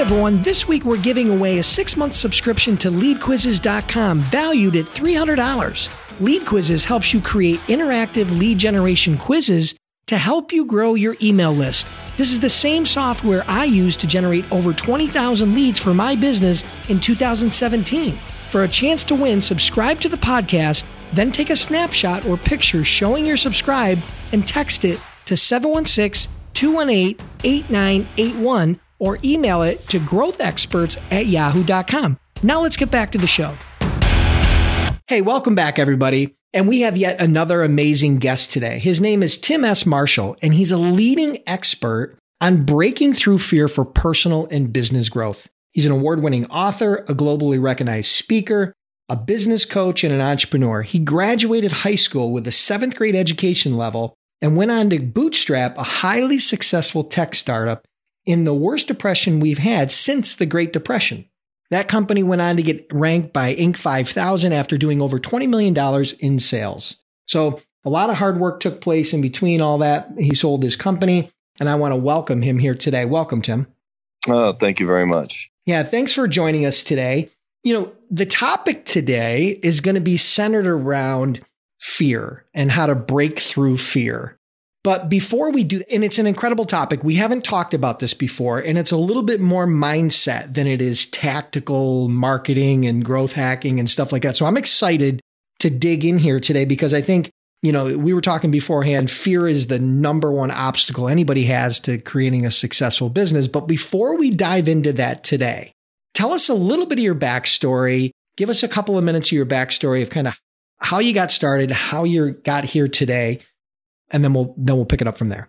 Everyone, this week we're giving away a six month subscription to leadquizzes.com valued at $300. Lead Quizzes helps you create interactive lead generation quizzes to help you grow your email list. This is the same software I used to generate over 20,000 leads for my business in 2017. For a chance to win, subscribe to the podcast, then take a snapshot or picture showing you're subscribed and text it to 716 218 8981 or email it to growthexperts at yahoo.com. Now let's get back to the show. Hey, welcome back, everybody. And we have yet another amazing guest today. His name is Tim S. Marshall, and he's a leading expert on breaking through fear for personal and business growth. He's an award winning author, a globally recognized speaker, a business coach, and an entrepreneur. He graduated high school with a seventh grade education level and went on to bootstrap a highly successful tech startup in the worst depression we've had since the Great Depression. That company went on to get ranked by Inc. 5000 after doing over $20 million in sales. So a lot of hard work took place in between all that. He sold his company, and I want to welcome him here today. Welcome, Tim. Oh, thank you very much. Yeah, thanks for joining us today. You know, the topic today is going to be centered around fear and how to break through fear. But before we do, and it's an incredible topic, we haven't talked about this before, and it's a little bit more mindset than it is tactical marketing and growth hacking and stuff like that. So I'm excited to dig in here today because I think, you know, we were talking beforehand, fear is the number one obstacle anybody has to creating a successful business. But before we dive into that today, tell us a little bit of your backstory. Give us a couple of minutes of your backstory of kind of how you got started, how you got here today and then we'll then we'll pick it up from there.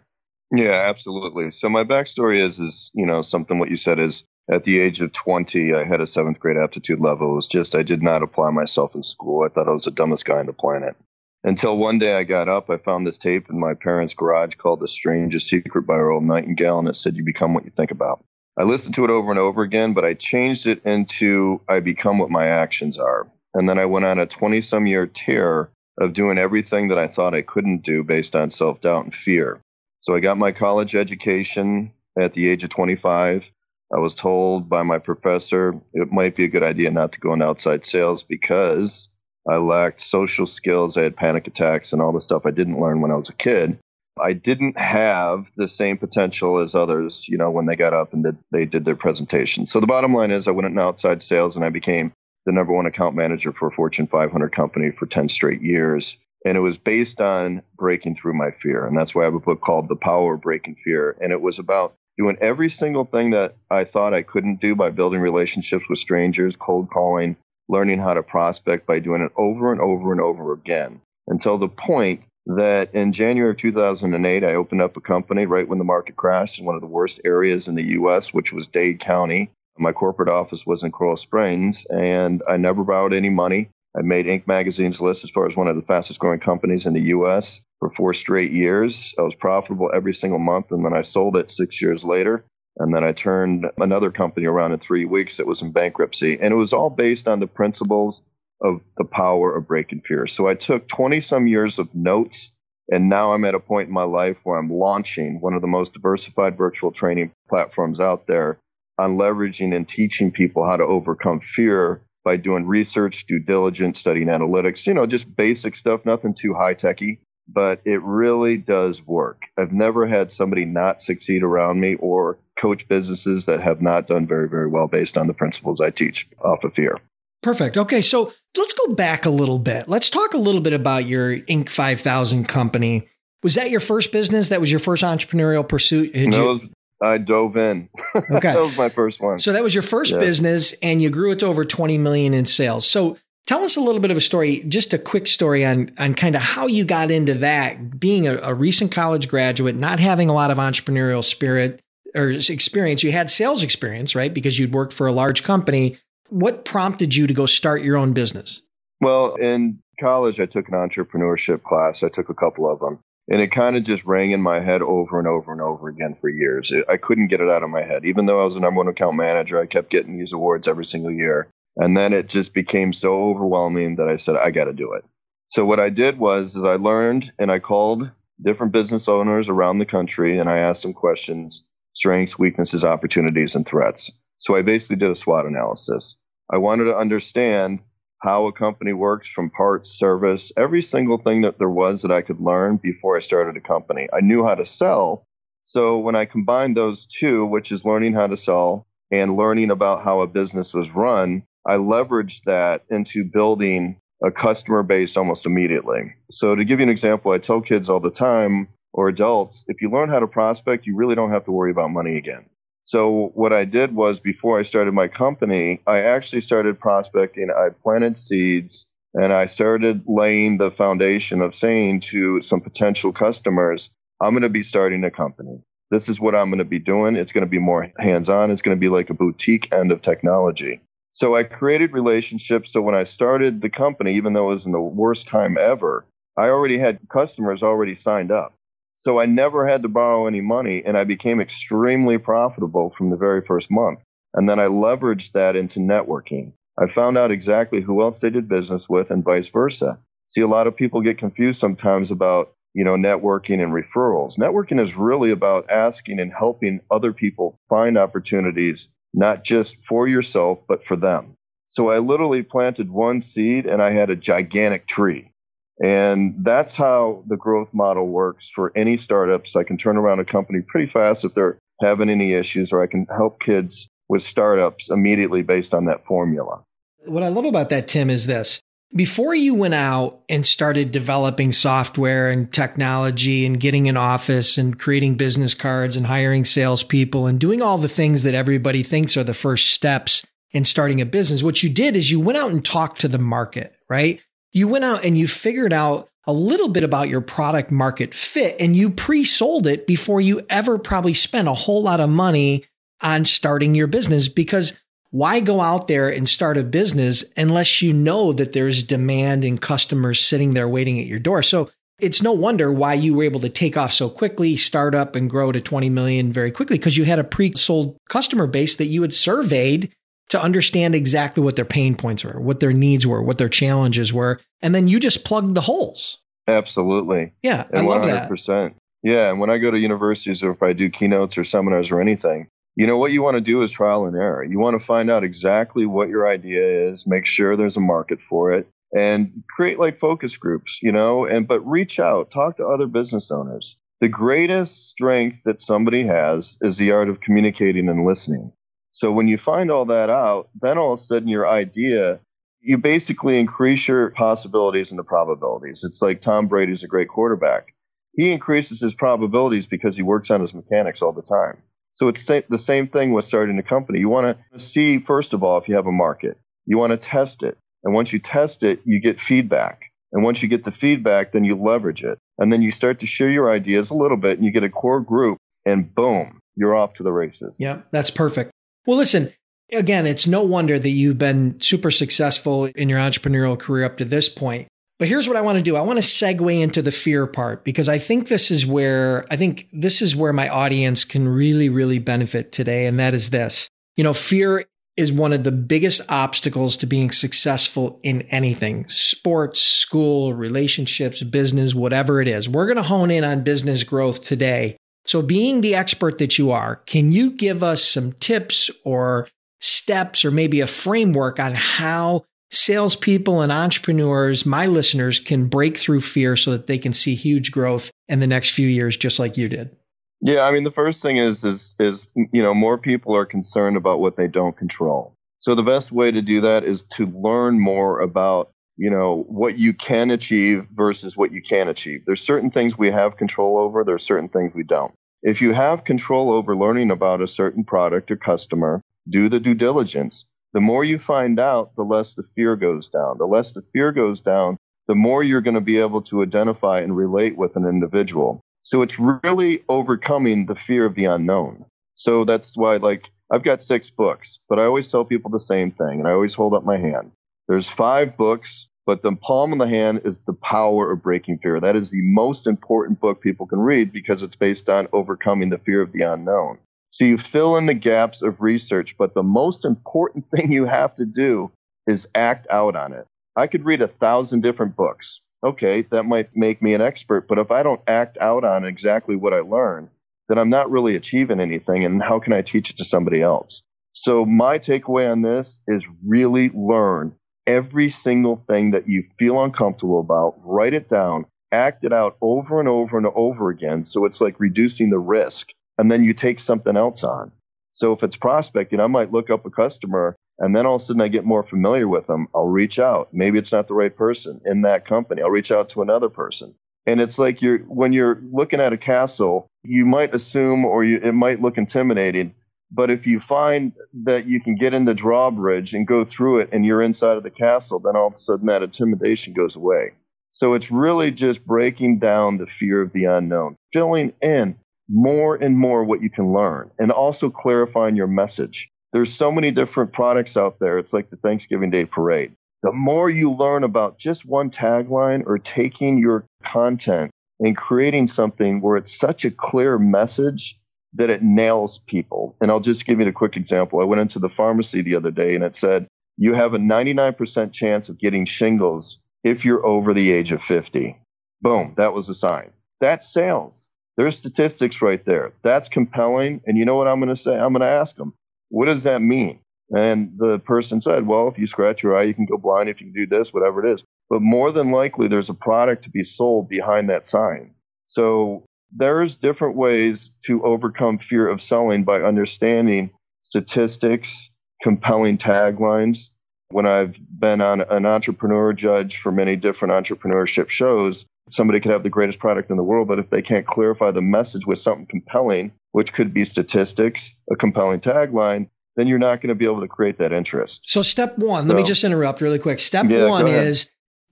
Yeah, absolutely. So my backstory is is you know something what you said is at the age of 20 I had a seventh grade aptitude level. It was just I did not apply myself in school. I thought I was the dumbest guy on the planet. Until one day I got up, I found this tape in my parents' garage called "The Strangest Secret" by Earl Nightingale, and it said, "You become what you think about." I listened to it over and over again, but I changed it into "I become what my actions are." And then I went on a 20 some year tear of doing everything that I thought I couldn't do based on self doubt and fear. So I got my college education at the age of 25. I was told by my professor it might be a good idea not to go in outside sales because I lacked social skills. I had panic attacks and all the stuff I didn't learn when I was a kid. I didn't have the same potential as others, you know, when they got up and did, they did their presentation. So the bottom line is I went in outside sales and I became the number one account manager for a Fortune 500 company for 10 straight years. And it was based on breaking through my fear. And that's why I have a book called The Power of Breaking Fear. And it was about doing every single thing that I thought I couldn't do by building relationships with strangers, cold calling, learning how to prospect by doing it over and over and over again until the point that in January of 2008, I opened up a company right when the market crashed in one of the worst areas in the U.S., which was Dade County. My corporate office was in Coral Springs, and I never borrowed any money. I made Inc. magazine's list as far as one of the fastest growing companies in the U.S. for four straight years. I was profitable every single month, and then I sold it six years later. And then I turned another company around in three weeks that was in bankruptcy. And it was all based on the principles of the power of breaking fear. So I took 20 some years of notes, and now I'm at a point in my life where I'm launching one of the most diversified virtual training platforms out there on leveraging and teaching people how to overcome fear by doing research, due diligence, studying analytics, you know, just basic stuff, nothing too high techy, but it really does work. I've never had somebody not succeed around me or coach businesses that have not done very, very well based on the principles I teach off of fear. Perfect. Okay. So let's go back a little bit. Let's talk a little bit about your Inc. 5000 company. Was that your first business? That was your first entrepreneurial pursuit? no, you- I dove in. Okay. that was my first one. So that was your first business and you grew it to over 20 million in sales. So tell us a little bit of a story, just a quick story on, on kind of how you got into that, being a, a recent college graduate, not having a lot of entrepreneurial spirit or experience. You had sales experience, right? Because you'd worked for a large company. What prompted you to go start your own business? Well, in college, I took an entrepreneurship class. I took a couple of them. And it kind of just rang in my head over and over and over again for years. I couldn't get it out of my head. Even though I was the number one account manager, I kept getting these awards every single year. And then it just became so overwhelming that I said, I got to do it. So what I did was is I learned and I called different business owners around the country and I asked them questions, strengths, weaknesses, opportunities, and threats. So I basically did a SWOT analysis. I wanted to understand how a company works from parts, service, every single thing that there was that I could learn before I started a company. I knew how to sell. So when I combined those two, which is learning how to sell and learning about how a business was run, I leveraged that into building a customer base almost immediately. So to give you an example, I tell kids all the time or adults, if you learn how to prospect, you really don't have to worry about money again. So what I did was before I started my company, I actually started prospecting. I planted seeds and I started laying the foundation of saying to some potential customers, I'm going to be starting a company. This is what I'm going to be doing. It's going to be more hands on. It's going to be like a boutique end of technology. So I created relationships. So when I started the company, even though it was in the worst time ever, I already had customers already signed up. So I never had to borrow any money and I became extremely profitable from the very first month. And then I leveraged that into networking. I found out exactly who else they did business with and vice versa. See, a lot of people get confused sometimes about, you know, networking and referrals. Networking is really about asking and helping other people find opportunities, not just for yourself, but for them. So I literally planted one seed and I had a gigantic tree. And that's how the growth model works for any startups. I can turn around a company pretty fast if they're having any issues, or I can help kids with startups immediately based on that formula. What I love about that, Tim, is this. Before you went out and started developing software and technology and getting an office and creating business cards and hiring salespeople and doing all the things that everybody thinks are the first steps in starting a business, what you did is you went out and talked to the market, right? You went out and you figured out a little bit about your product market fit and you pre sold it before you ever probably spent a whole lot of money on starting your business because why go out there and start a business unless you know that there's demand and customers sitting there waiting at your door? So it's no wonder why you were able to take off so quickly, start up and grow to 20 million very quickly because you had a pre sold customer base that you had surveyed to understand exactly what their pain points were, what their needs were, what their challenges were, and then you just plugged the holes. Absolutely. Yeah, I love 100%. that. Yeah, and when I go to universities or if I do keynotes or seminars or anything, you know what you want to do is trial and error. You want to find out exactly what your idea is, make sure there's a market for it, and create like focus groups, you know, and but reach out, talk to other business owners. The greatest strength that somebody has is the art of communicating and listening. So when you find all that out, then all of a sudden your idea, you basically increase your possibilities and the probabilities. It's like Tom Brady's a great quarterback. He increases his probabilities because he works on his mechanics all the time. So it's the same thing with starting a company. You want to see, first of all, if you have a market. You want to test it. And once you test it, you get feedback. And once you get the feedback, then you leverage it. And then you start to share your ideas a little bit and you get a core group and boom, you're off to the races. Yeah, that's perfect. Well, listen, again, it's no wonder that you've been super successful in your entrepreneurial career up to this point. But here's what I want to do. I want to segue into the fear part because I think this is where I think this is where my audience can really, really benefit today. And that is this. You know, fear is one of the biggest obstacles to being successful in anything sports, school, relationships, business, whatever it is. We're going to hone in on business growth today so, being the expert that you are, can you give us some tips or steps or maybe a framework on how salespeople and entrepreneurs, my listeners, can break through fear so that they can see huge growth in the next few years, just like you did? Yeah, I mean, the first thing is is is you know more people are concerned about what they don't control. So the best way to do that is to learn more about you know what you can achieve versus what you can't achieve. There's certain things we have control over there's certain things we don't. If you have control over learning about a certain product or customer do the due diligence. The more you find out the less the fear goes down. The less the fear goes down the more you're going to be able to identify and relate with an individual. So it's really overcoming the fear of the unknown. So that's why like I've got six books, but I always tell people the same thing, and I always hold up my hand. There's five books, but the palm of the hand is the power of breaking fear. That is the most important book people can read because it's based on overcoming the fear of the unknown. So you fill in the gaps of research, but the most important thing you have to do is act out on it. I could read a thousand different books. Okay, that might make me an expert, but if I don't act out on exactly what I learn, then I'm not really achieving anything. And how can I teach it to somebody else? So my takeaway on this is really learn every single thing that you feel uncomfortable about, write it down, act it out over and over and over again. So it's like reducing the risk. And then you take something else on. So if it's prospecting, I might look up a customer and then all of a sudden I get more familiar with them. I'll reach out. Maybe it's not the right person in that company. I'll reach out to another person. And it's like you're when you're looking at a castle, you might assume or you, it might look intimidating, but if you find that you can get in the drawbridge and go through it and you're inside of the castle, then all of a sudden that intimidation goes away. So it's really just breaking down the fear of the unknown, filling in more and more what you can learn, and also clarifying your message. There's so many different products out there. It's like the Thanksgiving Day parade. The more you learn about just one tagline or taking your content and creating something where it's such a clear message that it nails people. And I'll just give you a quick example. I went into the pharmacy the other day and it said, you have a 99% chance of getting shingles if you're over the age of 50. Boom, that was a sign. That's sales. There's statistics right there. That's compelling. And you know what I'm going to say? I'm going to ask them, what does that mean? And the person said, well, if you scratch your eye, you can go blind. If you do this, whatever it is. But more than likely, there's a product to be sold behind that sign. So there's different ways to overcome fear of selling by understanding statistics, compelling taglines. When I've been on an entrepreneur judge for many different entrepreneurship shows, somebody could have the greatest product in the world, but if they can't clarify the message with something compelling, which could be statistics, a compelling tagline, then you're not going to be able to create that interest. So, step one, so, let me just interrupt really quick. Step yeah, one is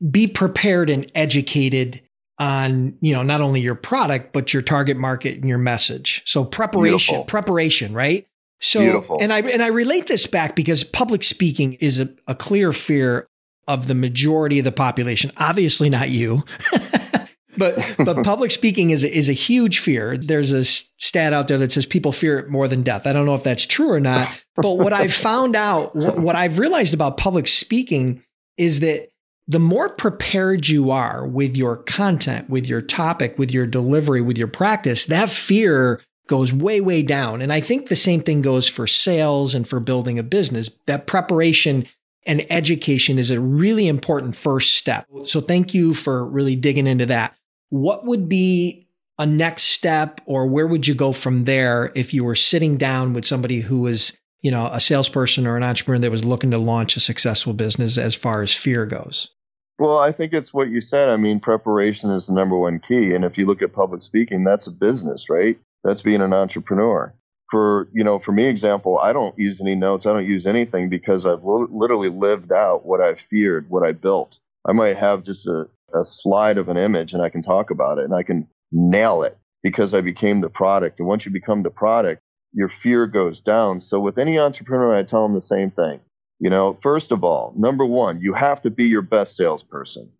be prepared and educated on you know not only your product but your target market and your message. So preparation Beautiful. preparation right? So Beautiful. and i and i relate this back because public speaking is a, a clear fear of the majority of the population. Obviously not you. But but public speaking is is a huge fear. There's a stat out there that says people fear it more than death. I don't know if that's true or not but what i've found out what i've realized about public speaking is that the more prepared you are with your content, with your topic, with your delivery, with your practice, that fear goes way, way down. And I think the same thing goes for sales and for building a business. That preparation and education is a really important first step. So thank you for really digging into that. What would be a next step or where would you go from there if you were sitting down with somebody who was, you know, a salesperson or an entrepreneur that was looking to launch a successful business as far as fear goes? Well, I think it's what you said. I mean, preparation is the number one key. And if you look at public speaking, that's a business, right? That's being an entrepreneur. For, you know, for me, example, I don't use any notes. I don't use anything because I've li- literally lived out what I feared, what I built. I might have just a, a slide of an image and I can talk about it and I can nail it because I became the product. And once you become the product, your fear goes down. So with any entrepreneur, I tell them the same thing you know, first of all, number one, you have to be your best salesperson.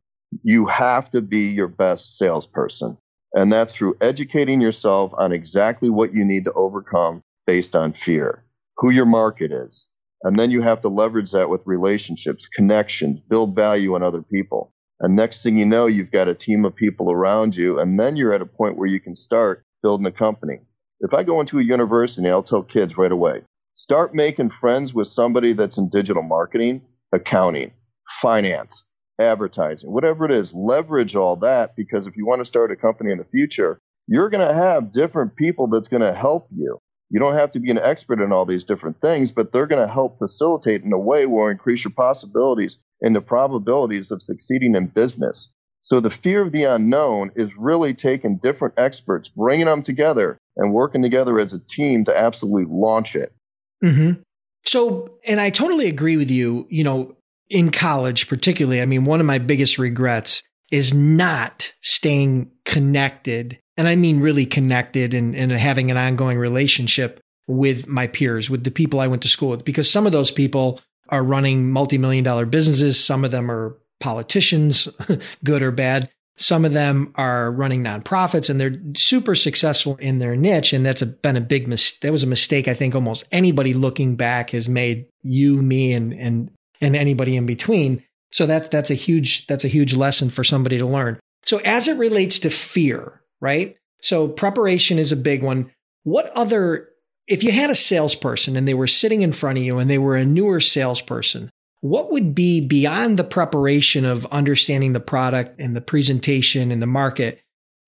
You have to be your best salesperson. And that's through educating yourself on exactly what you need to overcome based on fear, who your market is. And then you have to leverage that with relationships, connections, build value in other people. And next thing you know, you've got a team of people around you. And then you're at a point where you can start building a company. If I go into a university, I'll tell kids right away, Start making friends with somebody that's in digital marketing, accounting, finance, advertising, whatever it is. Leverage all that because if you want to start a company in the future, you're going to have different people that's going to help you. You don't have to be an expert in all these different things, but they're going to help facilitate in a way where increase your possibilities and the probabilities of succeeding in business. So the fear of the unknown is really taking different experts, bringing them together and working together as a team to absolutely launch it. Mm-hmm. So, and I totally agree with you. You know, in college, particularly, I mean, one of my biggest regrets is not staying connected. And I mean, really connected and, and having an ongoing relationship with my peers, with the people I went to school with, because some of those people are running multi-million dollar businesses. Some of them are politicians, good or bad. Some of them are running nonprofits and they're super successful in their niche. And that's a, been a big mistake. That was a mistake I think almost anybody looking back has made you, me, and, and, and anybody in between. So that's, that's a huge, that's a huge lesson for somebody to learn. So as it relates to fear, right? So preparation is a big one. What other, if you had a salesperson and they were sitting in front of you and they were a newer salesperson, what would be beyond the preparation of understanding the product and the presentation and the market?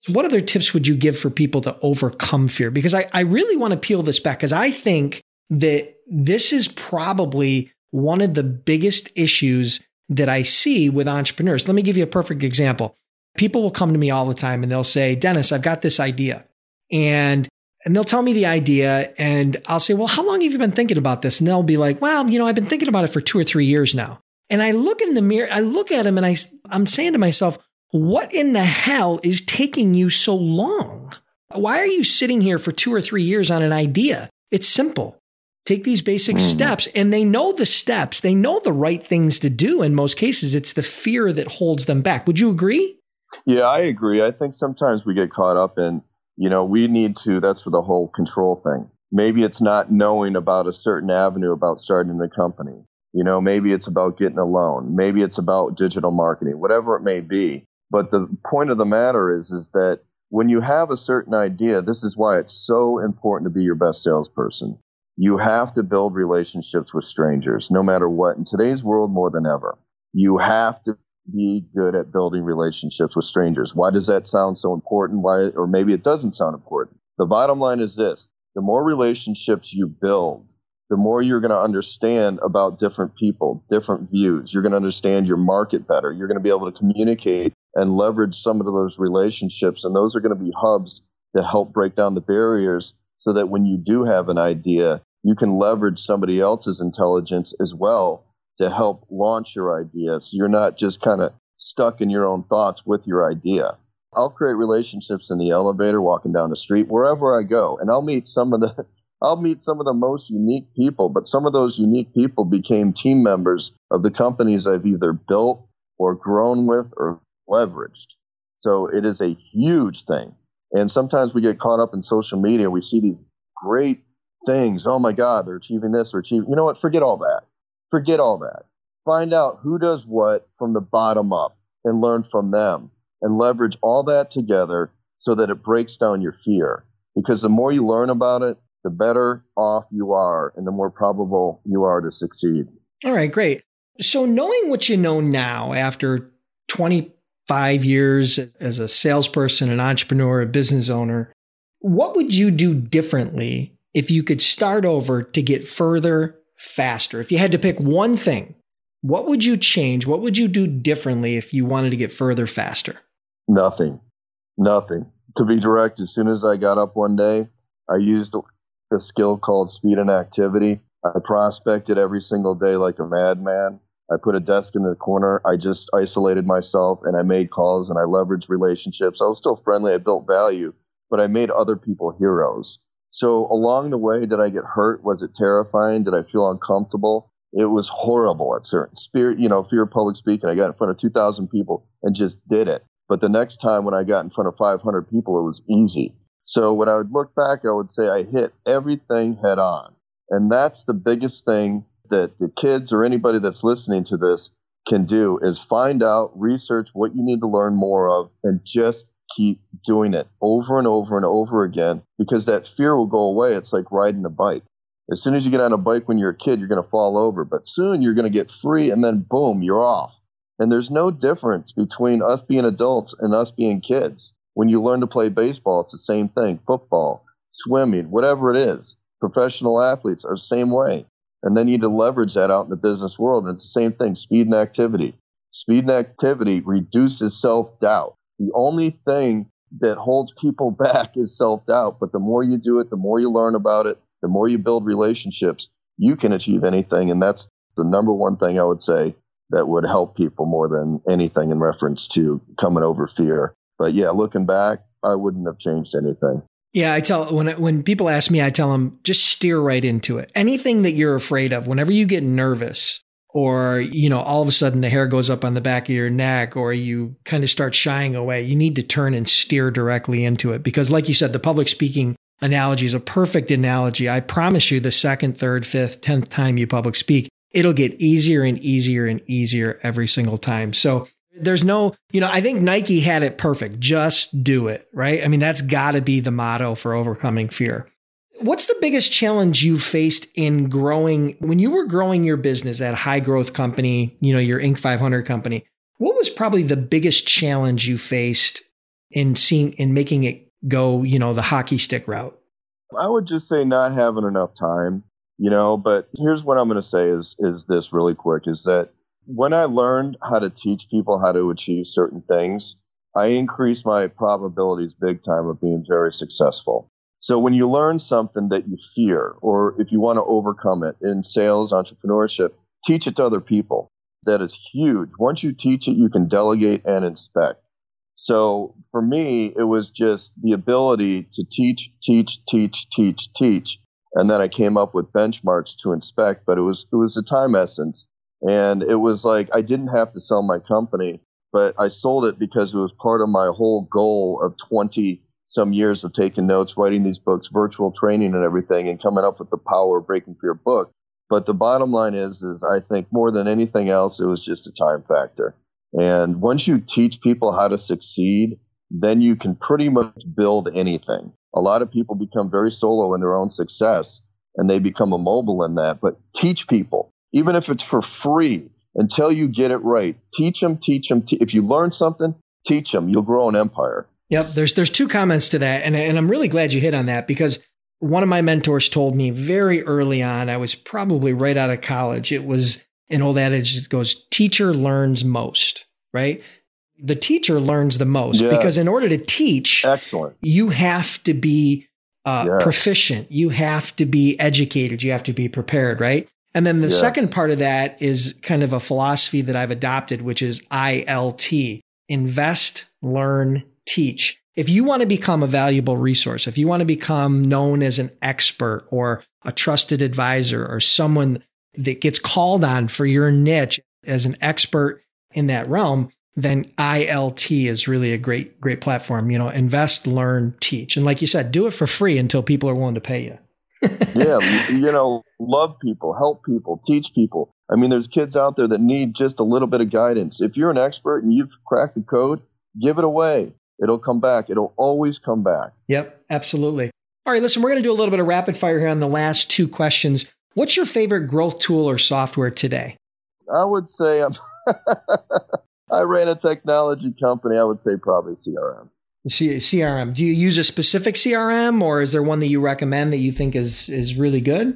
What other tips would you give for people to overcome fear? Because I, I really want to peel this back because I think that this is probably one of the biggest issues that I see with entrepreneurs. Let me give you a perfect example. People will come to me all the time and they'll say, Dennis, I've got this idea. And and they'll tell me the idea and I'll say, well, how long have you been thinking about this? And they'll be like, well, you know, I've been thinking about it for two or three years now. And I look in the mirror, I look at him and I, I'm saying to myself, what in the hell is taking you so long? Why are you sitting here for two or three years on an idea? It's simple. Take these basic mm. steps and they know the steps. They know the right things to do in most cases. It's the fear that holds them back. Would you agree? Yeah, I agree. I think sometimes we get caught up in you know, we need to, that's for the whole control thing. Maybe it's not knowing about a certain avenue about starting a company. You know, maybe it's about getting a loan. Maybe it's about digital marketing, whatever it may be. But the point of the matter is, is that when you have a certain idea, this is why it's so important to be your best salesperson. You have to build relationships with strangers, no matter what. In today's world, more than ever, you have to be good at building relationships with strangers. Why does that sound so important? Why, or maybe it doesn't sound important. The bottom line is this the more relationships you build, the more you're going to understand about different people, different views. You're going to understand your market better. You're going to be able to communicate and leverage some of those relationships. And those are going to be hubs to help break down the barriers so that when you do have an idea, you can leverage somebody else's intelligence as well to help launch your idea. So you're not just kind of stuck in your own thoughts with your idea. I'll create relationships in the elevator, walking down the street, wherever I go, and I'll meet some of the I'll meet some of the most unique people, but some of those unique people became team members of the companies I've either built or grown with or leveraged. So it is a huge thing. And sometimes we get caught up in social media. We see these great things. Oh my God, they're achieving this or achieving. You know what? Forget all that. Forget all that. Find out who does what from the bottom up and learn from them and leverage all that together so that it breaks down your fear. Because the more you learn about it, the better off you are and the more probable you are to succeed. All right, great. So, knowing what you know now after 25 years as a salesperson, an entrepreneur, a business owner, what would you do differently if you could start over to get further faster? If you had to pick one thing, what would you change? What would you do differently if you wanted to get further faster? Nothing. Nothing. To be direct, as soon as I got up one day, I used a skill called speed and activity. I prospected every single day like a madman. I put a desk in the corner. I just isolated myself and I made calls and I leveraged relationships. I was still friendly. I built value, but I made other people heroes. So along the way, did I get hurt? Was it terrifying? Did I feel uncomfortable? It was horrible at certain spirit, you know, fear of public speaking. I got in front of 2,000 people and just did it. But the next time when I got in front of 500 people, it was easy. So when I would look back, I would say I hit everything head on. And that's the biggest thing that the kids or anybody that's listening to this can do is find out, research what you need to learn more of, and just keep doing it over and over and over again because that fear will go away. It's like riding a bike. As soon as you get on a bike when you're a kid, you're going to fall over, but soon you're going to get free and then boom, you're off. And there's no difference between us being adults and us being kids. When you learn to play baseball, it's the same thing. Football, swimming, whatever it is. Professional athletes are the same way. And then you need to leverage that out in the business world. And it's the same thing, speed and activity. Speed and activity reduces self doubt. The only thing that holds people back is self doubt. But the more you do it, the more you learn about it, the more you build relationships, you can achieve anything. And that's the number one thing I would say that would help people more than anything in reference to coming over fear. But yeah, looking back, I wouldn't have changed anything. Yeah, I tell when when people ask me, I tell them just steer right into it. Anything that you're afraid of, whenever you get nervous, or you know, all of a sudden the hair goes up on the back of your neck, or you kind of start shying away, you need to turn and steer directly into it because, like you said, the public speaking analogy is a perfect analogy. I promise you, the second, third, fifth, tenth time you public speak, it'll get easier and easier and easier every single time. So there's no, you know, I think Nike had it perfect. Just do it, right? I mean, that's got to be the motto for overcoming fear. What's the biggest challenge you faced in growing when you were growing your business, that high growth company, you know, your Inc. 500 company? What was probably the biggest challenge you faced in seeing in making it go, you know, the hockey stick route? I would just say not having enough time, you know, but here's what I'm going to say is is this really quick is that when I learned how to teach people how to achieve certain things, I increased my probabilities big time of being very successful. So when you learn something that you fear, or if you want to overcome it in sales, entrepreneurship, teach it to other people. That is huge. Once you teach it, you can delegate and inspect. So for me, it was just the ability to teach, teach, teach, teach, teach. And then I came up with benchmarks to inspect, but it was, it was a time essence. And it was like I didn't have to sell my company, but I sold it because it was part of my whole goal of 20 some years of taking notes, writing these books, virtual training and everything, and coming up with the power of breaking fear book. But the bottom line is, is I think more than anything else, it was just a time factor. And once you teach people how to succeed, then you can pretty much build anything. A lot of people become very solo in their own success and they become immobile in that. But teach people, even if it's for free, until you get it right. Teach them, teach them. Te- if you learn something, teach them. You'll grow an empire. Yep. There's there's two comments to that, and and I'm really glad you hit on that because one of my mentors told me very early on. I was probably right out of college. It was an old adage that goes, "Teacher learns most." Right. The teacher learns the most yes. because in order to teach, excellent, you have to be uh, yes. proficient. You have to be educated. You have to be prepared. Right. And then the yes. second part of that is kind of a philosophy that I've adopted, which is ILT invest, learn, teach. If you want to become a valuable resource, if you want to become known as an expert or a trusted advisor or someone that gets called on for your niche as an expert in that realm, then ILT is really a great, great platform. You know, invest, learn, teach. And like you said, do it for free until people are willing to pay you yeah, you know, love people, help people, teach people. I mean, there's kids out there that need just a little bit of guidance. If you're an expert and you've cracked the code, give it away. It'll come back. It'll always come back. Yep, absolutely. All right, listen, we're going to do a little bit of rapid fire here on the last two questions. What's your favorite growth tool or software today? I would say I'm I ran a technology company. I would say probably CRM. C- CRM. Do you use a specific CRM, or is there one that you recommend that you think is is really good?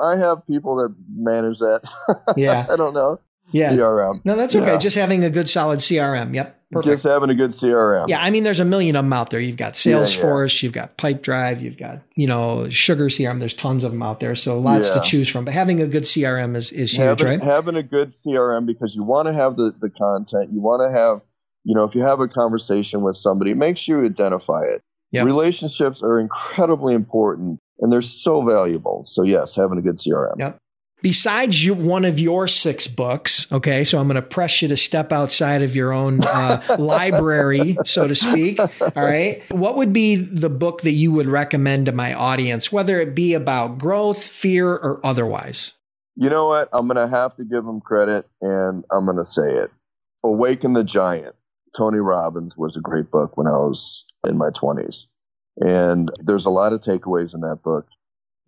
I have people that manage that. Yeah, I don't know. Yeah, CRM. No, that's okay. Yeah. Just having a good solid CRM. Yep. Perfect. Just having a good CRM. Yeah, I mean, there's a million of them out there. You've got Salesforce, yeah, yeah. you've got Pipedrive, you've got you know Sugar CRM. There's tons of them out there, so lots to choose from. But having a good CRM is is huge, having, right? Having a good CRM because you want to have the the content, you want to have you know, if you have a conversation with somebody, make sure you identify it. Yep. Relationships are incredibly important and they're so valuable. So, yes, having a good CRM. Yep. Besides you, one of your six books, okay, so I'm going to press you to step outside of your own uh, library, so to speak. All right. What would be the book that you would recommend to my audience, whether it be about growth, fear, or otherwise? You know what? I'm going to have to give them credit and I'm going to say it Awaken the Giant. Tony Robbins was a great book when I was in my 20s. And there's a lot of takeaways in that book.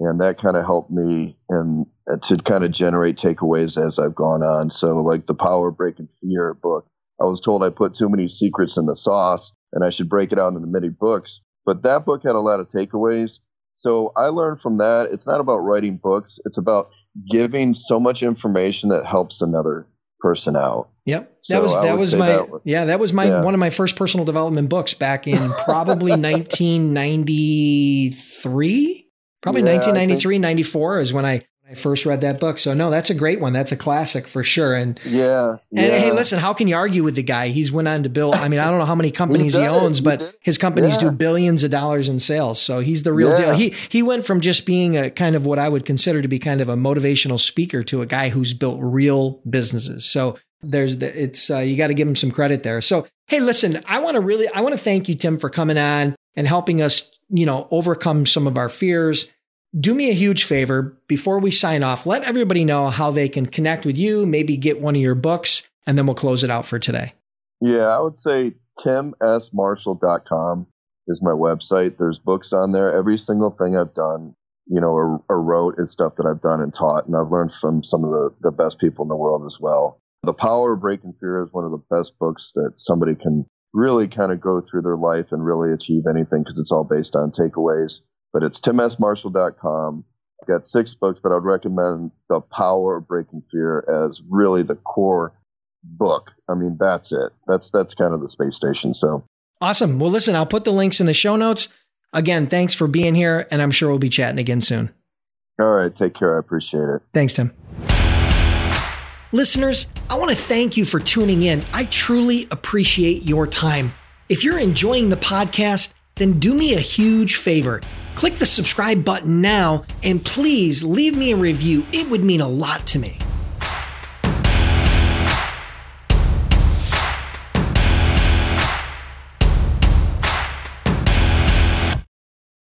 And that kind of helped me and to kind of generate takeaways as I've gone on. So, like the Power Breaking Fear book, I was told I put too many secrets in the sauce and I should break it out into many books. But that book had a lot of takeaways. So I learned from that. It's not about writing books, it's about giving so much information that helps another person out. Yep. So that was that was my that was, yeah, that was my yeah. one of my first personal development books back in probably 1993. Probably yeah, 1993, 94 is when I I first read that book. So no, that's a great one. That's a classic for sure. And yeah, yeah. And hey, listen, how can you argue with the guy? He's went on to build. I mean, I don't know how many companies he, he owns, he but his companies yeah. do billions of dollars in sales. So he's the real yeah. deal. He he went from just being a kind of what I would consider to be kind of a motivational speaker to a guy who's built real businesses. So there's the, it's uh, you got to give him some credit there. So hey, listen, I want to really I want to thank you, Tim, for coming on and helping us, you know, overcome some of our fears do me a huge favor before we sign off. Let everybody know how they can connect with you, maybe get one of your books, and then we'll close it out for today. Yeah, I would say timsmarshall.com is my website. There's books on there. Every single thing I've done, you know, or, or wrote is stuff that I've done and taught, and I've learned from some of the, the best people in the world as well. The Power of Breaking Fear is one of the best books that somebody can really kind of go through their life and really achieve anything because it's all based on takeaways but it's timsmarshall.com. I've got six books, but I'd recommend The Power of Breaking Fear as really the core book. I mean, that's it. That's that's kind of the space station. So awesome. Well, listen, I'll put the links in the show notes. Again, thanks for being here, and I'm sure we'll be chatting again soon. All right, take care. I appreciate it. Thanks, Tim. Listeners, I want to thank you for tuning in. I truly appreciate your time. If you're enjoying the podcast, then do me a huge favor. Click the subscribe button now and please leave me a review. It would mean a lot to me.